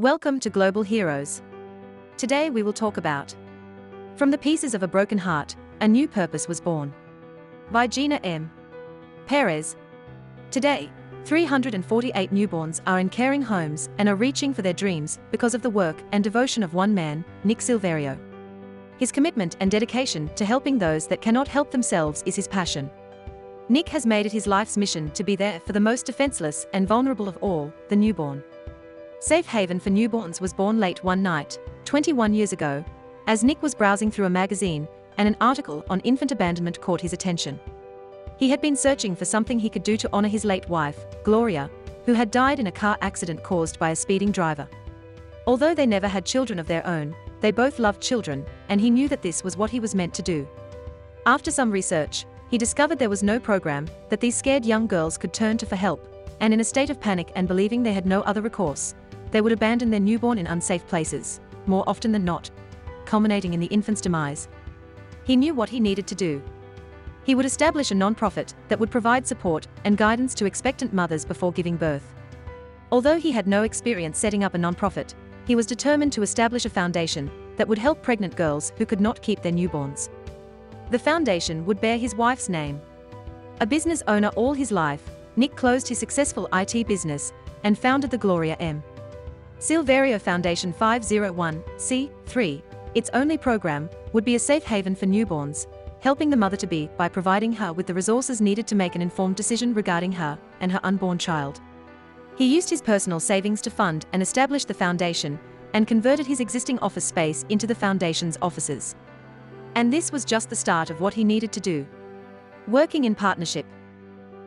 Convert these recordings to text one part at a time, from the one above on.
Welcome to Global Heroes. Today we will talk about From the Pieces of a Broken Heart, a New Purpose Was Born. By Gina M. Perez. Today, 348 newborns are in caring homes and are reaching for their dreams because of the work and devotion of one man, Nick Silverio. His commitment and dedication to helping those that cannot help themselves is his passion. Nick has made it his life's mission to be there for the most defenseless and vulnerable of all, the newborn. Safe Haven for Newborns was born late one night, 21 years ago, as Nick was browsing through a magazine and an article on infant abandonment caught his attention. He had been searching for something he could do to honor his late wife, Gloria, who had died in a car accident caused by a speeding driver. Although they never had children of their own, they both loved children, and he knew that this was what he was meant to do. After some research, he discovered there was no program that these scared young girls could turn to for help, and in a state of panic and believing they had no other recourse, they would abandon their newborn in unsafe places, more often than not, culminating in the infant's demise. He knew what he needed to do. He would establish a non-profit that would provide support and guidance to expectant mothers before giving birth. Although he had no experience setting up a non-profit, he was determined to establish a foundation that would help pregnant girls who could not keep their newborns. The foundation would bear his wife's name. A business owner all his life, Nick closed his successful IT business and founded the Gloria M. Silverio Foundation 501c3. Its only program would be a safe haven for newborns, helping the mother to be by providing her with the resources needed to make an informed decision regarding her and her unborn child. He used his personal savings to fund and establish the foundation and converted his existing office space into the foundation's offices. And this was just the start of what he needed to do. Working in partnership.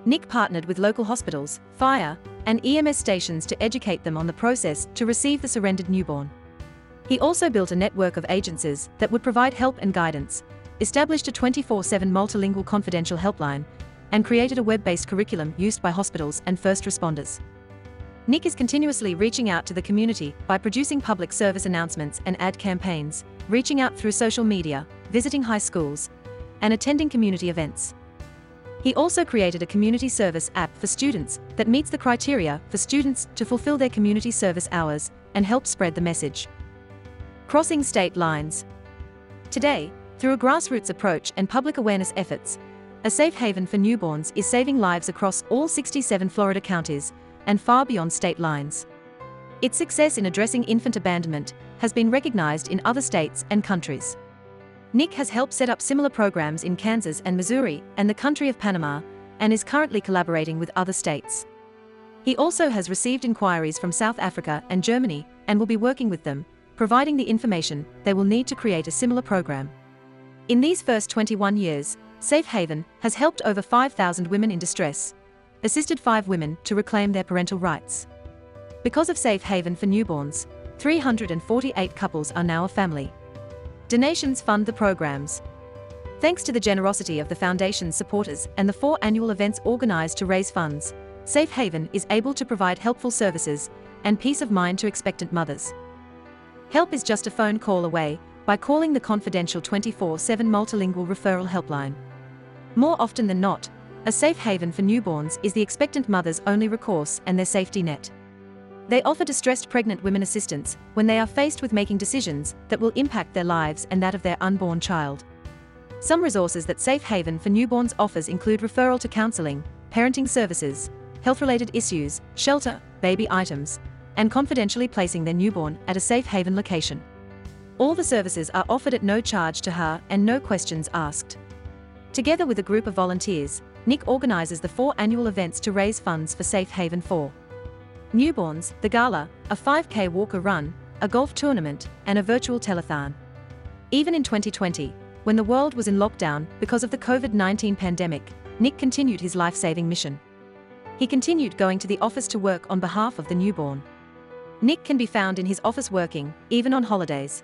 Nick partnered with local hospitals, fire, and EMS stations to educate them on the process to receive the surrendered newborn. He also built a network of agencies that would provide help and guidance, established a 24 7 multilingual confidential helpline, and created a web based curriculum used by hospitals and first responders. Nick is continuously reaching out to the community by producing public service announcements and ad campaigns, reaching out through social media, visiting high schools, and attending community events. He also created a community service app for students that meets the criteria for students to fulfill their community service hours and help spread the message. Crossing state lines. Today, through a grassroots approach and public awareness efforts, a safe haven for newborns is saving lives across all 67 Florida counties and far beyond state lines. Its success in addressing infant abandonment has been recognized in other states and countries. Nick has helped set up similar programs in Kansas and Missouri and the country of Panama, and is currently collaborating with other states. He also has received inquiries from South Africa and Germany and will be working with them, providing the information they will need to create a similar program. In these first 21 years, Safe Haven has helped over 5,000 women in distress, assisted five women to reclaim their parental rights. Because of Safe Haven for newborns, 348 couples are now a family. Donations fund the programs. Thanks to the generosity of the Foundation's supporters and the four annual events organized to raise funds, Safe Haven is able to provide helpful services and peace of mind to expectant mothers. Help is just a phone call away by calling the confidential 24 7 multilingual referral helpline. More often than not, a safe haven for newborns is the expectant mother's only recourse and their safety net. They offer distressed pregnant women assistance when they are faced with making decisions that will impact their lives and that of their unborn child. Some resources that Safe Haven for Newborns offers include referral to counseling, parenting services, health related issues, shelter, baby items, and confidentially placing their newborn at a safe haven location. All the services are offered at no charge to her and no questions asked. Together with a group of volunteers, Nick organizes the four annual events to raise funds for Safe Haven for. Newborns, the gala, a 5K walker run, a golf tournament, and a virtual telethon. Even in 2020, when the world was in lockdown because of the COVID 19 pandemic, Nick continued his life saving mission. He continued going to the office to work on behalf of the newborn. Nick can be found in his office working, even on holidays.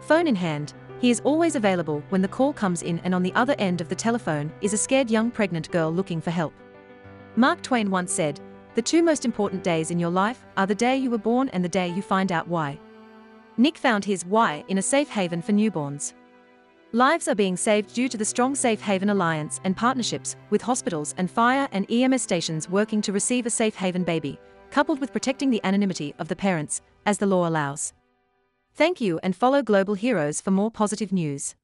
Phone in hand, he is always available when the call comes in, and on the other end of the telephone is a scared young pregnant girl looking for help. Mark Twain once said, the two most important days in your life are the day you were born and the day you find out why. Nick found his why in a safe haven for newborns. Lives are being saved due to the strong Safe Haven Alliance and partnerships with hospitals and fire and EMS stations working to receive a safe haven baby, coupled with protecting the anonymity of the parents, as the law allows. Thank you and follow Global Heroes for more positive news.